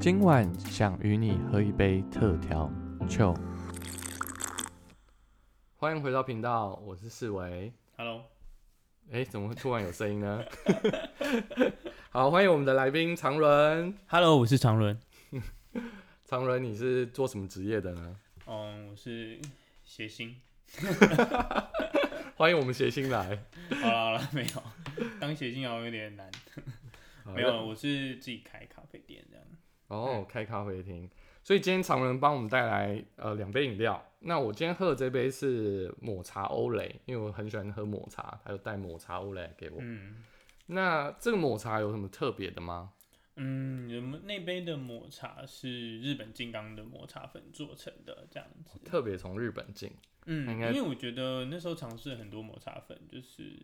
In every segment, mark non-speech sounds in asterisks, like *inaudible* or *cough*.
今晚想与你喝一杯特调酒。欢迎回到频道，我是世维。Hello，哎，怎么会突然有声音呢？*laughs* 好，欢迎我们的来宾常伦。Hello，我是常伦。常伦，你是做什么职业的呢？嗯，我是谐星。欢迎我们谐星来。好了好了，没有，当谐星好像有点难。没有，我是自己开咖啡店这样。哦，开咖啡厅。所以今天常人帮我们带来呃两杯饮料。那我今天喝的这杯是抹茶欧蕾，因为我很喜欢喝抹茶，他就带抹茶欧蕾来给我。嗯那这个抹茶有什么特别的吗？嗯，那杯的抹茶是日本静冈的抹茶粉做成的，这样子。特别从日本进。嗯，因为我觉得那时候尝试很多抹茶粉，就是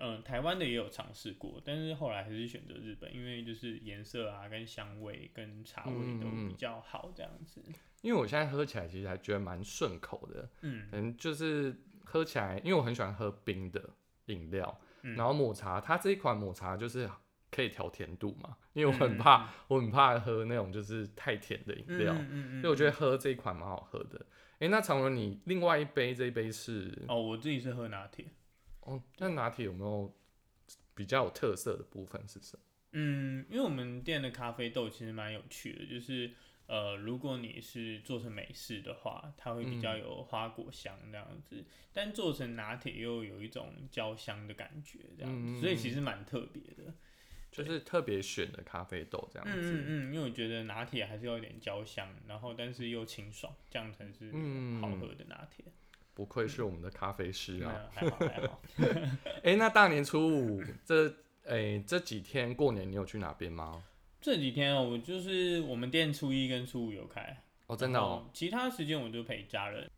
嗯、台湾的也有尝试过，但是后来还是选择日本，因为就是颜色啊、跟香味、跟茶味都比较好，这样子。因为我现在喝起来其实还觉得蛮顺口的，嗯可能就是喝起来，因为我很喜欢喝冰的饮料，嗯然后抹茶，它这一款抹茶就是可以调甜度嘛，因为我嗯很怕，我很怕喝那种就是太甜的饮料，嗯嗯嗯所以我觉得喝这一款蛮好喝的。诶，那常文你另外一杯这一杯是哦，我自己是喝拿铁。哦，那拿铁有没有比较有特色的部分是什么？嗯，因为我们店的咖啡豆其实蛮有趣的，就是呃，如果你是做成美式的话，它会比嗯较有花果香这样子，但做成拿铁又有一种焦香的感觉，这样子，嗯所以其实蛮特别的。就是特别选的咖啡豆这样嗯子。嗯嗯，因为我觉得拿铁还是要有点焦香，然后但是又清爽，这样才是嗯好喝的拿铁。不愧是我们的咖啡师啊！啊，还好还好。*laughs* 诶，那大年初五这诶这几天过年你有去哪边吗？这几天哦，我就是我们店初一跟初五有开，哦，真的哦。其他时间我就陪家人。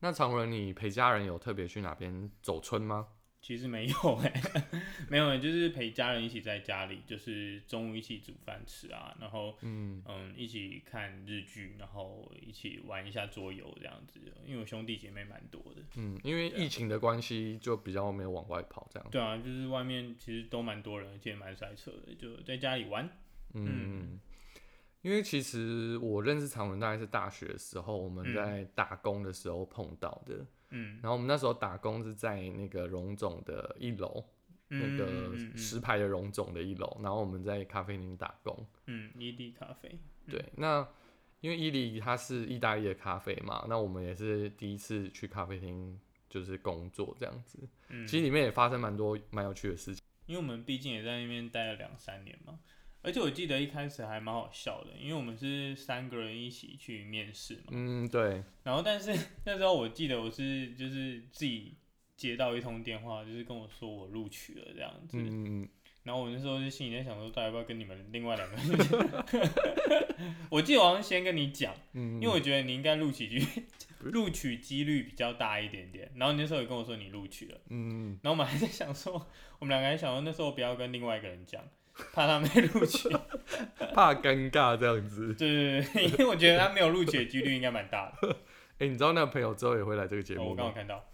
那常人，你陪家人有特别去哪边走春吗？其实没有哎、*laughs* 没有、欸，就是陪家人一起在家里，就是中午一起煮饭吃啊，然后嗯，嗯一起看日剧，然后一起玩一下桌游这样子。因为我兄弟姐妹蛮多的，嗯，因为疫情的关系，就比较没有往外跑这样。对啊，就是外面其实都蛮多人，而且蛮塞车的，就在家里玩。嗯，因为其实我认识常文大概是大学的时候，我们嗯在打工的时候碰到的。嗯，然后我们那时候打工是在那个荣总的一楼，那个石牌的荣总的一楼，然后我们在咖啡厅打工。嗯，ED 咖啡，对，那因为伊利它是意大利的咖啡嘛，那我们也是第一次去咖啡厅就是工作这样子。嗯，其实里面也发生蛮多蛮有趣的事情。因为我们毕竟也在那边待了两三年嘛，而且我记得一开始还蛮好笑的，因为我们是三个人一起去面试嘛，嗯，对，然后但是 *laughs* 那时候我记得我是就是自己接到一通电话，就是跟我说我录取了这样子，嗯，然后我那时候就心里在想说，到底要不要跟你们另外两个人？我记得我好像先跟你讲，嗯，因为我觉得你应该录取几 *laughs* 录取几率比较大一点点，然后你那时候也跟我说你录取了。嗯，然后我们还在想说，我们两个还想说那时候不要跟另外一个人讲，*laughs* 怕他没录取。*laughs* 怕尴尬这样子。对对对，因为我觉得他没有录取的几率应该蛮大的。*laughs* 哎、你知道那个朋友之后也会来这个节哦、目我刚好？看到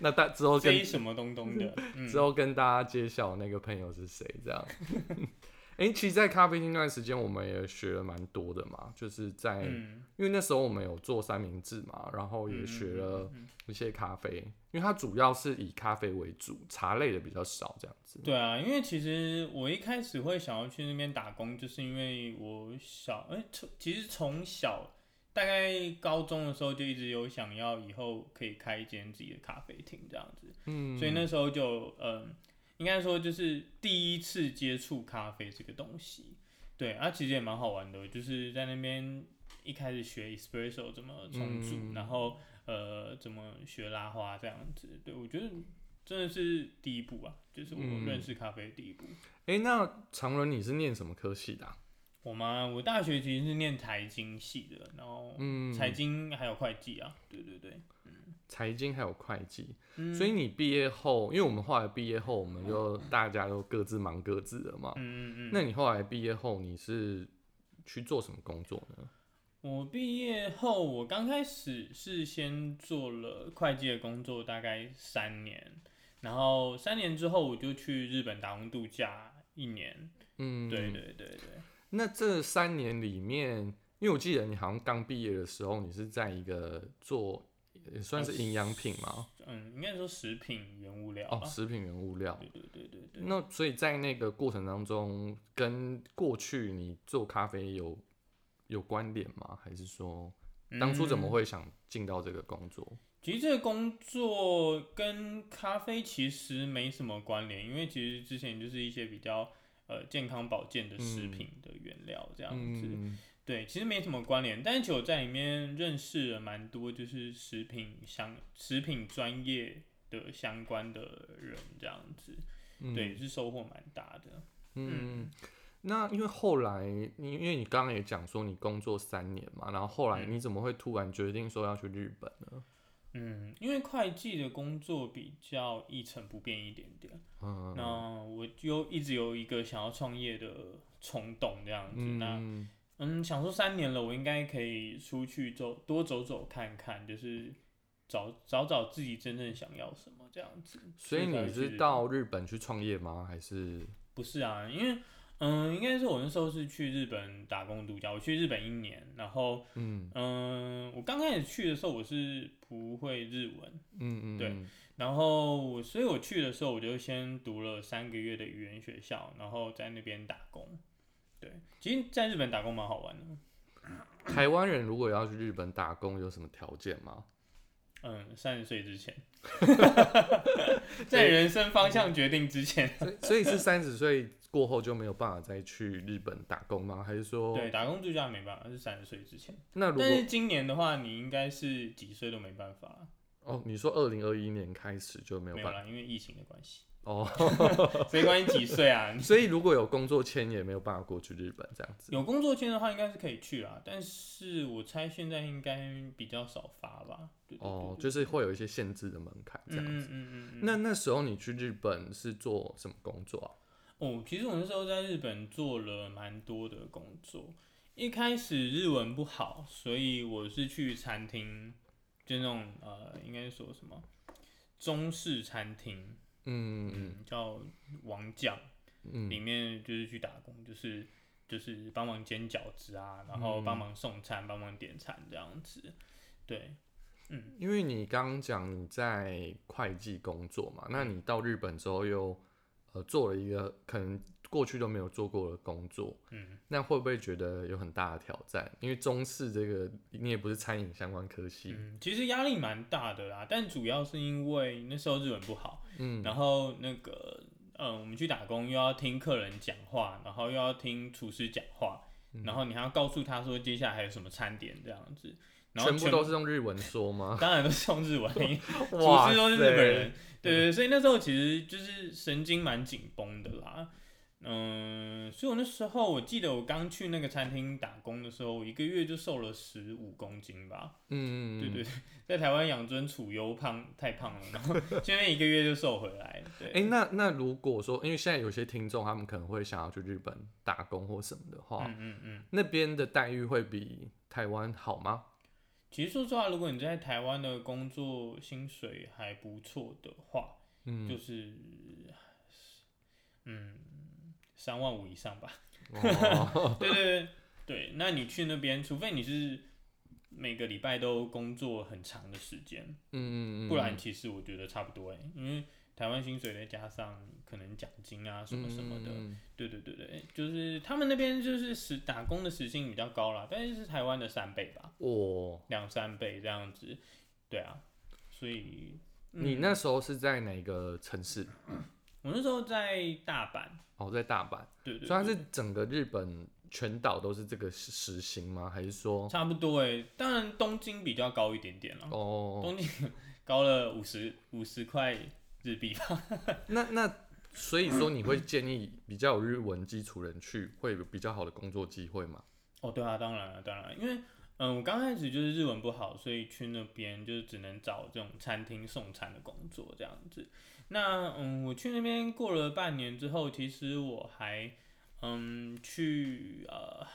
那大之后跟飞什么东东的，嗯之后跟大家揭晓那个朋友是谁，这样。哎、其实，在咖啡厅那段时间，我们也学了蛮多的嘛，就是在、嗯，因为那时候我们有做三明治嘛，然后也学了一些咖啡，因为它主要是以咖啡为主，茶类的比较少这样子。对啊，因为其实我一开始会想要去那边打工，就是因为我小哎，从、其实从小大概高中的时候就一直有想要以后可以开一间自己的咖啡厅这样子，嗯，所以那时候就嗯，应该说就是第一次接触咖啡这个东西，对，啊，其实也蛮好玩的，就是在那边一开始学 espresso 怎么冲煮，嗯然后呃怎么学拉花这样子，对我觉得真的是第一步啊，就是我嗯认识咖啡的第一步。哎、那常伦你是念什么科系的、啊？我吗？我大学其实是念财经系的，然后嗯，财经还有会计啊，对对对，财经还有会计，嗯所以你毕业后，因为我们后来毕业后，我们就大家都各自忙各自的嘛。嗯嗯嗯。那你后来毕业后，你是去做什么工作呢？我毕业后，我刚开始是先做了会计的工作，大概三年，然后三年之后我就去日本打工度假一年。嗯，对对对对，那这三年里面，因为我记得你好像刚毕业的时候，你是在一个做也算是营养品嘛，嗯，应该说食品原物料哦，食品原物料。对对对对对。那所以在那个过程当中，跟过去你做咖啡有有关联吗？还是说当初怎么嗯会想进到这个工作？其实这个工作跟咖啡其实没什么关联，因为其实之前就是一些比较呃健康保健的食嗯品的原料这样子。嗯对，其实没什么关联，但是其实我在里面认识了蛮多就是食品相食品专业的相关的人这样子，嗯对，是收获蛮大的。嗯，那因为后来你因为你刚刚也讲说你工作三年嘛，然后后来嗯你怎么会突然决定说要去日本呢？嗯，因为会计的工作比较一成不变一点点，嗯那我就一直有一个想要创业的冲动这样子，那嗯嗯，想说三年了，我应该可以出去走，多走走看看，就是找找找自己真正想要什么这样子。所以你是到日本去创业吗？还是不是啊？因为嗯，应该是我那时候是去日本打工度假，我去日本一年，然后嗯嗯，我刚开始去的时候我是不会日文，嗯嗯对嗯然后我所以我去的时候我就先读了三个月的语言学校，然后在那边打工。对，其实在日本打工蛮好玩的。台湾人如果要去日本打工，有什么条件吗？嗯，三十岁之前，*laughs* 在人生方向决定之前，所以所以是三十岁过后就没有办法再去日本打工吗？还是说，对，打工度假没办法，是三十岁之前。那如果但是今年的话，你应该是几岁都没办法了，哦，你说二零二一年开始就没有办法因为疫情的关系。哦，谁管你几岁啊？*laughs* 你所以如果有工作签也没有办法过去日本这样子。有工作签的话，应该是可以去啦，但是我猜现在应该比较少发吧。对对对哦，就是会有一些限制的门槛这样嗯子。嗯嗯嗯。那那时候你去日本是做什么工作啊？哦，其实我那时候在日本做了蛮多的工作。一开始日文不好，所以我是去餐厅，就那种呃，应该说什么中式餐厅，嗯叫王将，嗯里面就是去打工，就是就是帮忙煎饺子啊，然后帮忙送餐、帮忙点餐这样子。对，嗯因为你刚刚讲你在会计工作嘛，那你到日本之后又呃做了一个可能过去都没有做过的工作，嗯，那会不会觉得有很大的挑战？因为中式这个你也不是餐饮相关科系，嗯，其实压力蛮大的啦，但主要是因为那时候日文不好，嗯。然后那个，嗯，我们去打工又要听客人讲话，然后又要听厨师讲话，嗯。然后你还要告诉他说接下来还有什么餐点这样子，然后全部都是用日文说吗？*laughs* 当然都是用日文，厨师 *laughs* 都是日本人，对对对，所以那时候其实就是神经蛮紧绷的啦。嗯，所以我那时候我记得我刚去那个餐厅打工的时候，我一个月就瘦了十五公斤吧。嗯，对对对，在台湾养尊处优，胖太胖了，然后 *laughs* 这边一个月就瘦回来哎、那那如果说，因为现在有些听众他们可能会想要去日本打工或什么的话，嗯嗯嗯。那边的待遇会比台湾好吗？其实说实话，如果你在台湾的工作薪水还不错的话，嗯，就是嗯三万五以上吧。哦。*laughs* 对对对对，那你去那边，除非你是每个礼拜都工作很长的时间，嗯嗯嗯，不然其实我觉得差不多哎，因为台湾薪水再加上可能奖金啊什么什么的，嗯对对对对，就是他们那边就是时打工的时薪比较高啦，但是是台湾的三倍吧，哦、两三倍这样子，对啊，所以、嗯。你那时候是在哪个城市？我那时候在大阪，哦，在大阪，对对所以它是整个日本全岛都是这个时时薪吗？还是说，差不多哎，当然东京比较高一点点了，哦，东京 *laughs* 高了五十五十块日币吧。*laughs* 那那所以说你会建议比较有日文基础人去，会有比较好的工作机会吗？哦，对啊，当然了，当然了，因为嗯，我刚开始就是日文不好，所以去那边就是只能找这种餐厅送餐的工作这样子。那嗯，我去那边过了半年之后，其实我还嗯去呃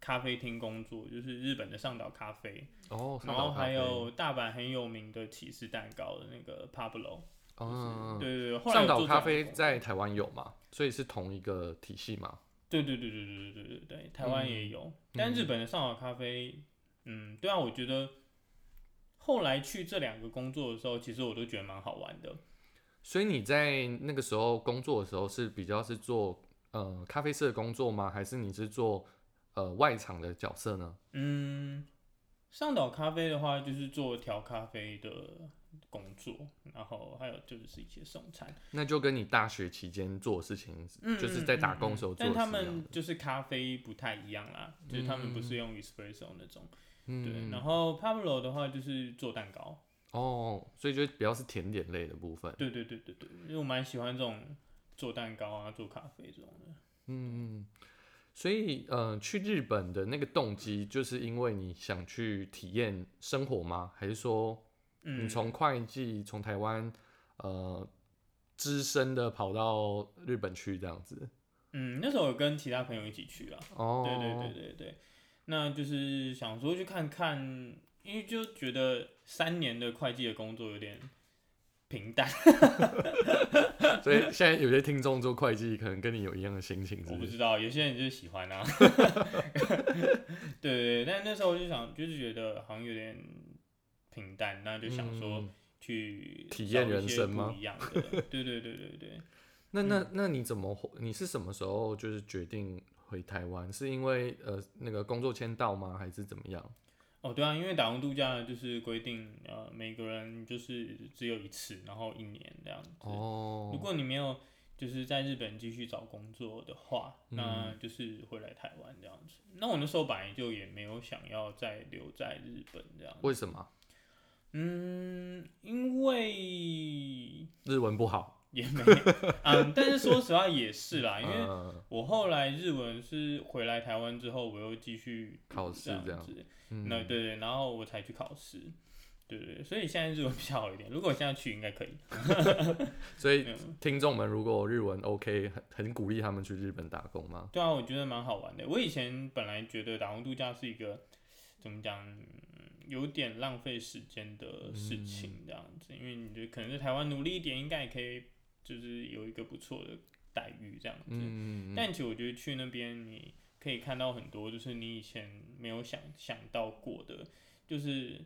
咖啡厅工作，就是日本的上岛咖啡，哦，然后还有大阪很有名的起司蛋糕的那个 Pablo，哦，对对对，后来上岛咖啡在台湾有嘛？所以是同一个体系嘛？对对对对对对对对对，台湾也有，但日本的上岛咖啡，嗯，对啊，我觉得后来去这两个工作的时候，其实我都觉得蛮好玩的。所以你在那个时候工作的时候是比较是做呃咖啡师的工作吗？还是你是做呃外场的角色呢？嗯，上岛咖啡的话，就是做调咖啡的工作，然后还有就是一些送餐，那就跟你大学期间做的事情，嗯就是在打工的时候做的但他。们就是咖啡不太一样啦，就是他们不是用 espresso 那种，对。嗯，然后 Pablo 的话就是做蛋糕，哦，所以就比较是甜点类的部分。对对对对对，因为我蛮喜欢这种做蛋糕啊、做咖啡这种的。嗯，所以呃，去日本的那个动机，就是因为你想去体验生活吗？还是说嗯你从会计从台湾呃资深的跑到日本去这样子？嗯，那时候有跟其他朋友一起去啊，哦，对对对对对，那就是想说去看看，因为就觉得三年的会计的工作有点平淡，*laughs* 所以现在有些听众做会计，可能跟你有一样的心情，是是？我不知道，有些人就是喜欢啊。*laughs* 对对对，但那时候我就想，就是觉得好像有点平淡，那就想说嗯去体验人生吗一样的，对对对对对。*laughs* 那那那你怎么回？你是什么时候就是决定回台湾？是因为呃那个工作签到吗？还是怎么样？哦，对啊，因为打工度假就是规定，呃，每个人就是只有一次，然后一年这样子。哦，如果你没有就是在日本继续找工作的话，嗯那就是会来台湾这样子。那我那时候本来就也没有想要再留在日本这样子。为什么？嗯，因为日文不好，也没，嗯，但是说实话也是啦，*laughs* 因为嗯我后来日文是回来台湾之后，我又继续考试这样这样子，嗯那对对，然后我才去考试，对对对，所以现在日文比较好一点。如果我现在去，应该可以。*laughs* 所以 *laughs* 嗯，听众们如果日文 OK，很很鼓励他们去日本打工吗？对啊，我觉得蛮好玩的。我以前本来觉得打工度假是一个怎么讲，嗯有点浪费时间的事情这样子，因为你觉得可能在台湾努力一点，应该也可以，就是有一个不错的待遇这样子。嗯，但其实我觉得去那边你可以看到很多，就是你以前没有想想到过的，就是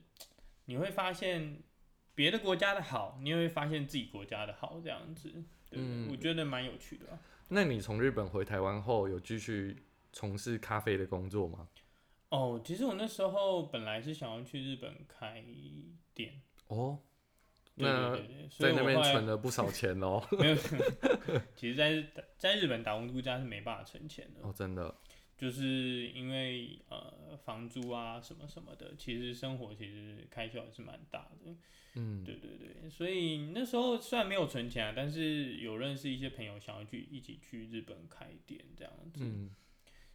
你会发现别的国家的好，你也会发现自己国家的好，这样子，对不对嗯。我觉得蛮有趣的啊、那你从日本回台湾后，有继续从事咖啡的工作吗？哦，其实我那时候本来是想要去日本开店，哦，对那对对对，所在那边存了不少钱哦。*laughs* 没有，*laughs* 其实在日在日本打工度假是没办法存钱的，哦，真的，就是因为呃房租啊什么什么的，其实生活其实开销也是蛮大的。嗯，对对对，所以那时候虽然没有存钱啊，但是有认识一些朋友想要去一起去日本开店这样子。嗯，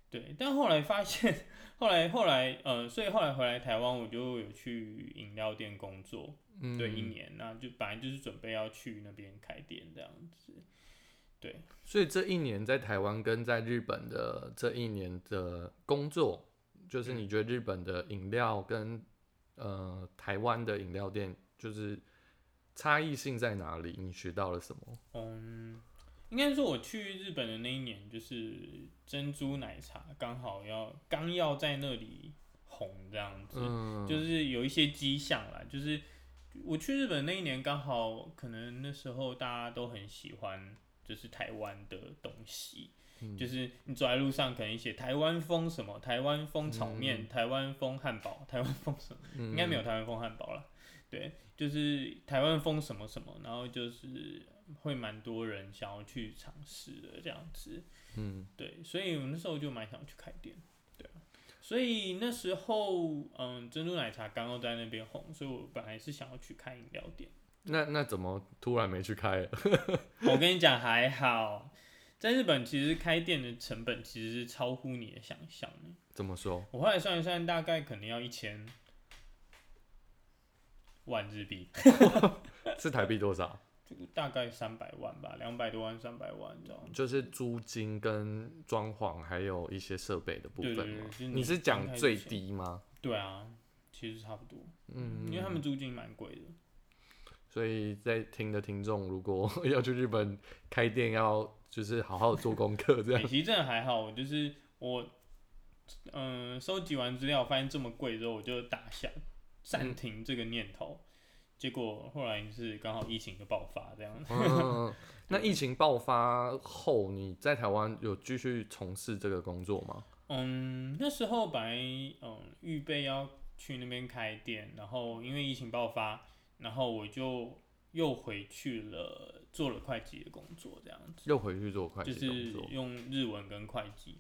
对，但后来发现，后来后来呃，所以后来回来台湾，我就有去饮料店工作，嗯对，一年，那就本来就是准备要去那边开店这样子。对，所以这一年在台湾跟在日本的这一年的工作，就是你觉得日本的饮料跟呃台湾的饮料店，就是差异性在哪里？你学到了什么？嗯，应该说我去日本的那一年，就是珍珠奶茶刚好要刚要在那里红这样子。嗯，就是有一些迹象啦，就是我去日本那一年，刚好可能那时候大家都很喜欢，就是台湾的东西，嗯就是你走在路上可能写台湾风什么，台湾风炒面，台湾风汉堡，台湾风什么，应该没有台湾风汉堡了，对，就是台湾风什么什么，然后就是会蛮多人想要去尝试的这样子，嗯对，所以我那时候就蛮想去开店，对啊，所以那时候嗯，珍珠奶茶刚刚在那边红，所以我本来是想要去开饮料店。那那怎么突然没去开了？*laughs* 我跟你讲还好，在日本其实开店的成本其实是超乎你的想象的。怎么说？我后来算一算，大概可能要一千万日币，*laughs* 是台币多少？就大概三百万吧，两百多万、三百万这样。就是租金跟装潢，还有一些设备的部分对对对吗？就是你你是刚讲最开始前低吗？对啊，其实差不多，嗯，因为他们租金蛮贵的。所以在听的听众，如果要去日本开店，要就是好好做功课这样欸。*laughs* 其实真的还好，我就是我，嗯，收集完资料发现这么贵之后，我就打下暂停这个念头。结果后来是刚好疫情就爆发这样。嗯，那疫情爆发后，你在台湾有继续从事这个工作吗？嗯，那时候本来嗯预备要去那边开店，然后因为疫情爆发，然后我就又回去了做了会计的工作，这样子。又回去做会计就是用日文跟会计。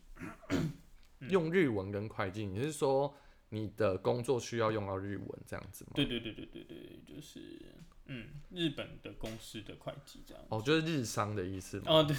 用日文跟会计，你是说你的工作需要用到日文这样子吗？对对对对对对，就是嗯日本的公司的会计这样。哦，就是日商的意思吗？哦，对，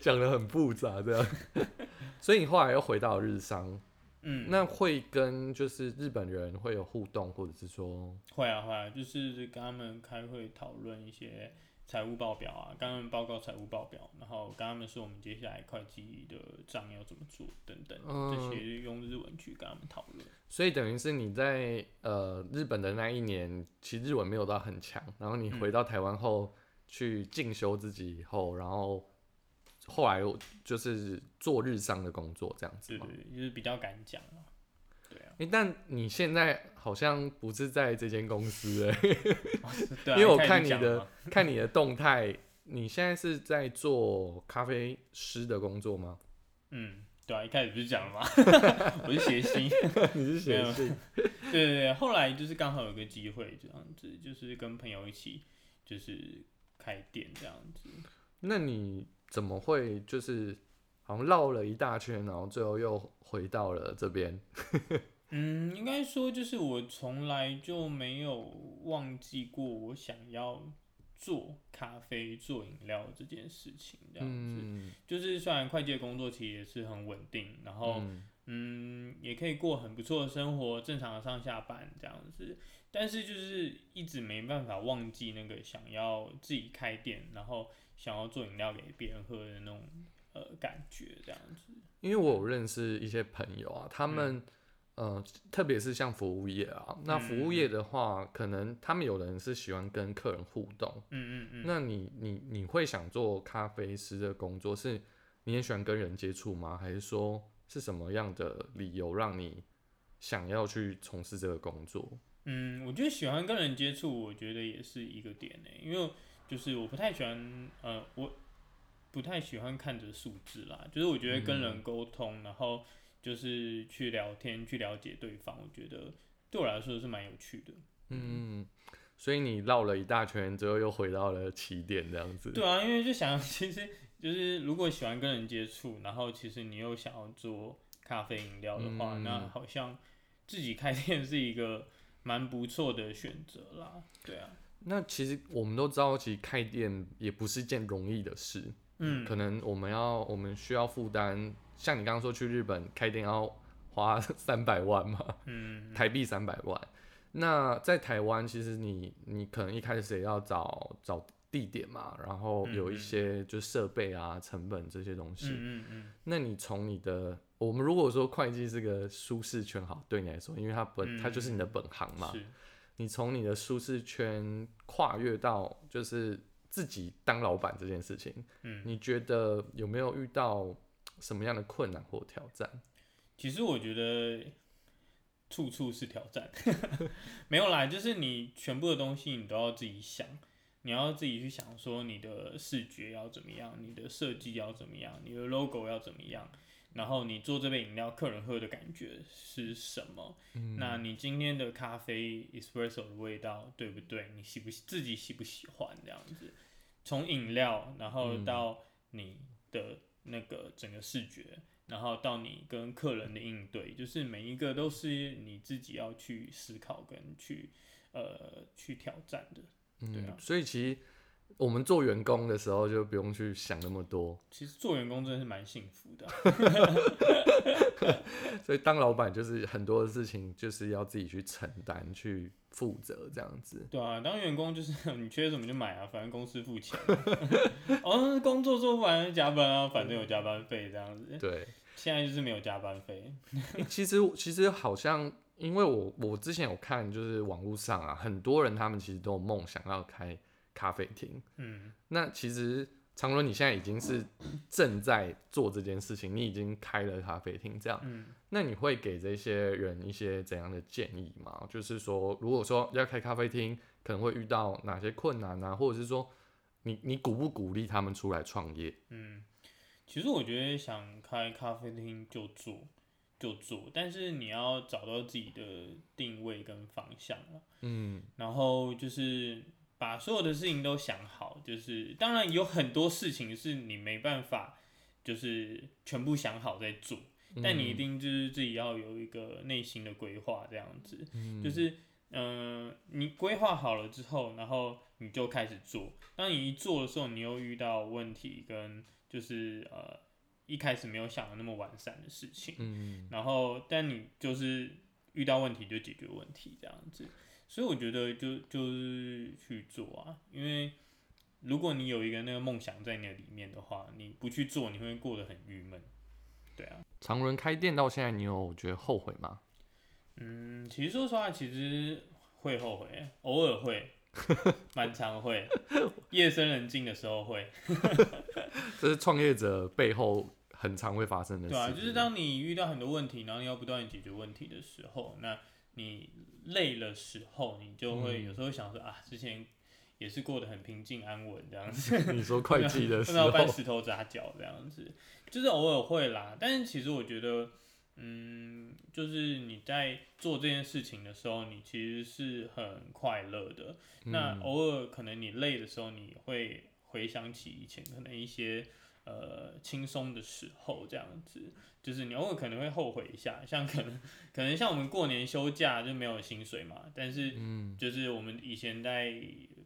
讲的很复杂这样。*laughs* 所以你后来又回到日商，嗯，那会跟就是日本人会有互动，或者是说，会啊会啊，就是跟他们开会讨论一些财务报表啊，跟他们报告财务报表，然后跟他们说我们接下来会计的账要怎么做等等，嗯这些用日文去跟他们讨论。所以等于是你在呃日本的那一年，其实日文没有到很强，然后你回到台湾后去进修自己以后，然后后来又就是做日商的工作这样子吗？对对对，就是比较敢讲诶但你现在好像不是在这间公司哎、*laughs* 对啊，因为我看你的看你的动态，你现在是在做咖啡师的工作吗？嗯，对啊，一开始不是讲了吗？*laughs* 我是谐星。*laughs* 你是没有写信？对对对，后来就是刚好有个机会这样子，就是跟朋友一起就是开店这样子。那你怎么会就是好像绕了一大圈，然后最后又回到了这边？嗯，应该说就是我从来就没有忘记过我想要做咖啡、做饮料这件事情，这样子。嗯，就是虽然会计的工作其实也是很稳定，然后嗯嗯，也可以过很不错的生活，正常的上下班这样子。但是就是一直没办法忘记那个想要自己开店，然后想要做饮料给别人喝的那种呃感觉，这样子。因为我有认识一些朋友啊，他们、呃，特别是像服务业啊，那服务业的话，可能他们有的人是喜欢跟客人互动，嗯嗯嗯。那你你你会想做咖啡师的工作，是你也喜欢跟人接触吗？还是说是什么样的理由让你想要去从事这个工作？嗯，我觉得喜欢跟人接触，我觉得也是一个点呢，因为就是我不太喜欢，呃，我不太喜欢看着数字啦，就是我觉得跟人沟通，然后就是去聊天，去了解对方，我觉得对我来说是蛮有趣的。嗯，所以你绕了一大圈之后，又回到了起点这样子。对啊，因为就想，*laughs* 其实就是如果喜欢跟人接触，然后其实你又想要做咖啡饮料的话，嗯那好像自己开店是一个蛮不错的选择啦。对啊，那其实我们都知道，其实开店也不是件容易的事。嗯，可能我们要我们需要负担，像你刚刚说去日本开店要花三百万嘛，嗯，*laughs* 台币三百万。那在台湾，其实你你可能一开始也要找找地点嘛，然后有一些就设备啊、成本这些东西。嗯嗯嗯，那你从你的我们如果说会计是个舒适圈，好，对你来说，因为它本、它就是你的本行嘛，是，你从你的舒适圈跨越到就是自己当老板这件事情，嗯，你觉得有没有遇到什么样的困难或挑战？其实我觉得处处是挑战，*laughs* 没有啦，就是你全部的东西你都要自己想，你要自己去想说你的视觉要怎么样，你的设计要怎么样，你的 logo 要怎么样，然后你做这杯饮料客人喝的感觉是什么？嗯那你今天的咖啡 espresso 的味道对不对？你喜不喜自己喜不喜欢这样子？从饮料，然后到你的那个整个视觉，然后到你跟客人的应对，就是每一个都是你自己要去思考跟去呃去挑战的。对啊嗯，所以其实我们做员工的时候就不用去想那么多，其实做员工真的是蛮幸福的啊、*laughs* 所以当老板就是很多的事情就是要自己去承担、去负责这样子。对啊，当员工就是你缺什么就买啊，反正公司付钱。*laughs* 哦，工作做不完就加班啊，反正有加班费这样子。对，现在就是没有加班费。欸其实其实好像，因为我我之前有看，就是网络上啊，很多人他们其实都有梦想要开咖啡厅。嗯那其实常伦，你现在已经是正在做这件事情，你已经开了咖啡厅，这样，嗯那你会给这些人一些怎样的建议吗？就是说，如果说要开咖啡厅，可能会遇到哪些困难啊，或者是说，你你鼓不鼓励他们出来创业？嗯，其实我觉得想开咖啡厅就做就做，但是你要找到自己的定位跟方向了。嗯然后就是把所有的事情都想好，就是当然有很多事情是你没办法，就是全部想好再做，但你一定就是自己要有一个内心的规划，这样子，就是嗯、呃你规划好了之后，然后你就开始做。当你一做的时候，你又遇到问题跟就是呃一开始没有想的那么完善的事情，嗯。然后但你就是遇到问题就解决问题这样子，*laughs* 所以我觉得就就是去做啊，因为如果你有一个那个梦想在你的里面的话，你不去做，你会过得很郁闷。对啊，常伦开店到现在，你有觉得后悔吗？嗯，其实说实话，其实会后悔，偶尔会，蛮常会，夜深人静的时候会。*laughs* 这是创业者背后很常会发生的事。对啊，就是当你遇到很多问题，然后你要不断解决问题的时候，那你累了时候，你就会有时候想说、啊，之前也是过得很平静安稳这样子，*laughs* 你说会计的不时知道 *laughs* 搬，石头砸脚这样子，就是偶尔会啦。但是其实我觉得，嗯，就是你在做这件事情的时候，你其实是很快乐的。那偶尔可能你累的时候，你会回想起以前可能一些呃轻松的时候，这样子，就是你偶尔可能会后悔一下，像可能 *laughs* 可能像我们过年休假就没有薪水嘛，但是就是我们以前在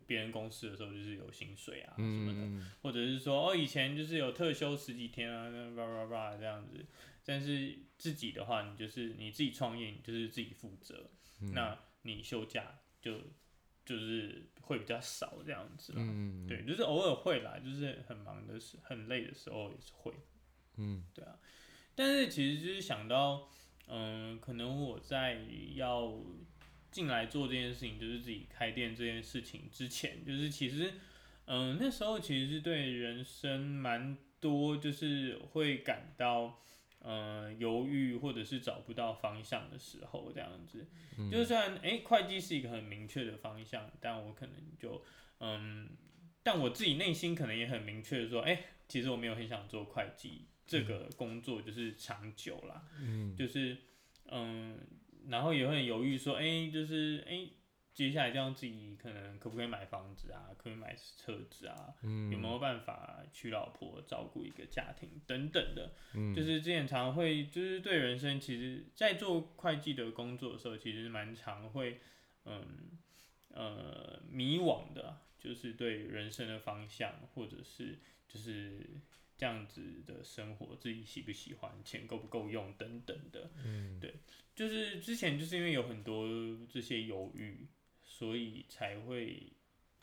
别人公司的时候就是有薪水啊什么的，嗯或者是说哦以前就是有特休十几天啊，那叭叭叭这样子，但是自己的话，你就是你自己创业，你就是自己负责，那你休假就就是会比较少这样子啦。嗯对，就是偶尔会啦，就是很忙的时、很累的时候也是会。嗯对啊。但是其实就是想到，嗯，可能我在要进来做这件事情，就是自己开店这件事情之前，就是其实，嗯，那时候其实是对人生蛮多，就是会感到。呃，犹豫或者是找不到方向的时候，这样子，就虽然诶会计是一个很明确的方向，但我可能就嗯，但我自己内心可能也很明确的说，诶，其实我没有很想做会计这个工作，就是长久啦，嗯。就是嗯，然后也会很犹豫说，诶，就是诶，接下来这样自己可能可不可以买房子啊，可不可以买车子啊，嗯有没有办法娶老婆、照顾一个家庭等等的，嗯。就是之前常会就是对人生，其实在做会计的工作的时候，其实蛮常会嗯呃迷惘的啊，就是对人生的方向，或者是就是这样子的生活，自己喜不喜欢，钱够不够用等等的，嗯。对，就是之前就是因为有很多这些犹豫，所以才会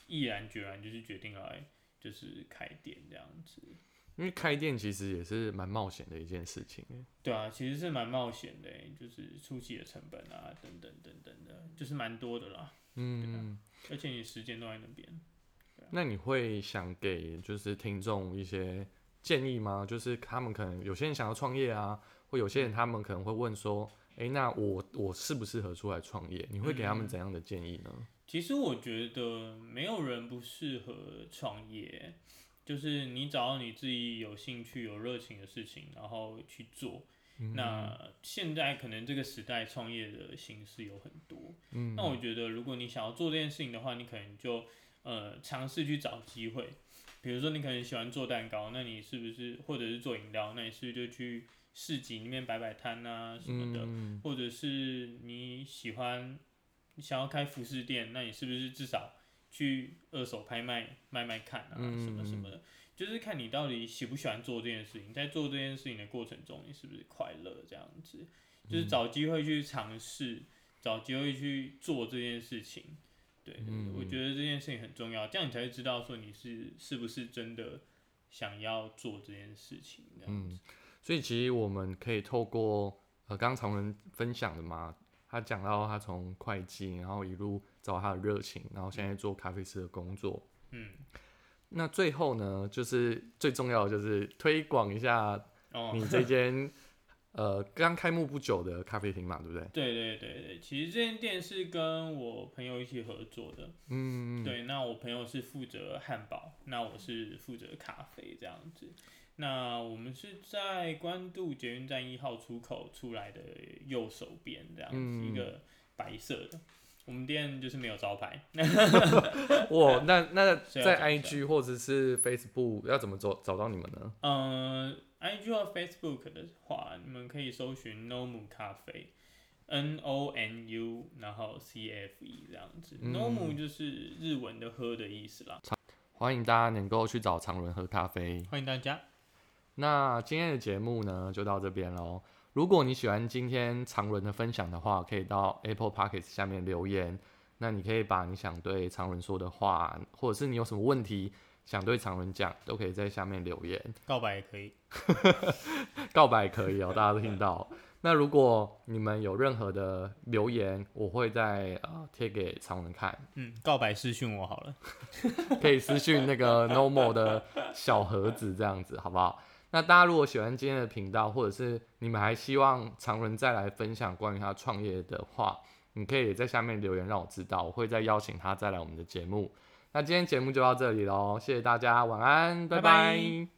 毅然决然就是决定来就是开店这样子。因为开店其实也是蛮冒险的一件事情欸。对啊，其实是蛮冒险的欸，就是初期的成本啊，等等等等的，就是蛮多的啦。嗯，而且你时间都在那边。那你会想给就是听众一些建议吗？就是他们可能有些人想要创业啊，或有些人他们可能会问说，诶，那我我适不适合出来创业？你会给他们怎样的建议呢？其实我觉得没有人不适合创业，就是你找到你自己有兴趣、有热情的事情，然后去做。那现在可能这个时代创业的形式有很多，嗯那我觉得如果你想要做这件事情的话，你可能就呃尝试去找机会，比如说你可能喜欢做蛋糕，那你是不是或者是做饮料，那你是不是就去市集里面摆摆摊啊什么的，嗯。或者是你喜欢你想要开服饰店，那你是不是至少去二手拍卖卖卖看啊，嗯什么什么的，就是看你到底喜不喜欢做这件事情，在做这件事情的过程中，你是不是快乐这样子，就是嗯。找机会去尝试，找机会去做这件事情。对，我觉得这件事情很重要，这样你才会知道说你是是不是真的想要做这件事情。这样子，所以其实我们可以透过呃刚刚常人分享的嘛，他讲到他从会计，然后一路找他的热情，然后现在做咖啡师的工作，嗯那最后呢，就是最重要的就是推广一下哦，你这间呃刚开幕不久的咖啡厅嘛，对不对？对对对对，其实这间店是跟我朋友一起合作的。嗯，对，那我朋友是负责汉堡，那我是负责咖啡这样子。那我们是在关渡捷运站一号出口出来的右手边这样子，嗯一个白色的。我们店就是没有招牌，*laughs* 哇，那那 *laughs* 在是要讲一下 IG 或者是 Facebook 要怎么找找到你们呢？嗯，IG 或 Facebook 的话，你们可以搜寻 Nomu 咖啡，N O N U，然后 C F E 这样子。嗯 Nomu 就是日文的喝的意思啦。欢迎大家能够去找常伦喝咖啡。欢迎大家。那今天的节目呢，就到这边喽。如果你喜欢今天常伦的分享的话，可以到 Apple Podcast 下面留言。那你可以把你想对常伦说的话，或者是你有什么问题想对常伦讲，都可以在下面留言。告白也可以。*laughs* 告白可以哦，大家都听到。那如果你们有任何的留言，我会在呃贴给常伦看，嗯，告白私讯我好了。*laughs* 可以私讯那个 normal 的小盒子这样子，好不好？那大家如果喜欢今天的频道，或者是你们还希望常伦再来分享关于他创业的话，你可以在下面留言让我知道，我会再邀请他再来我们的节目。那今天节目就到这里喽，谢谢大家，晚安，拜拜拜拜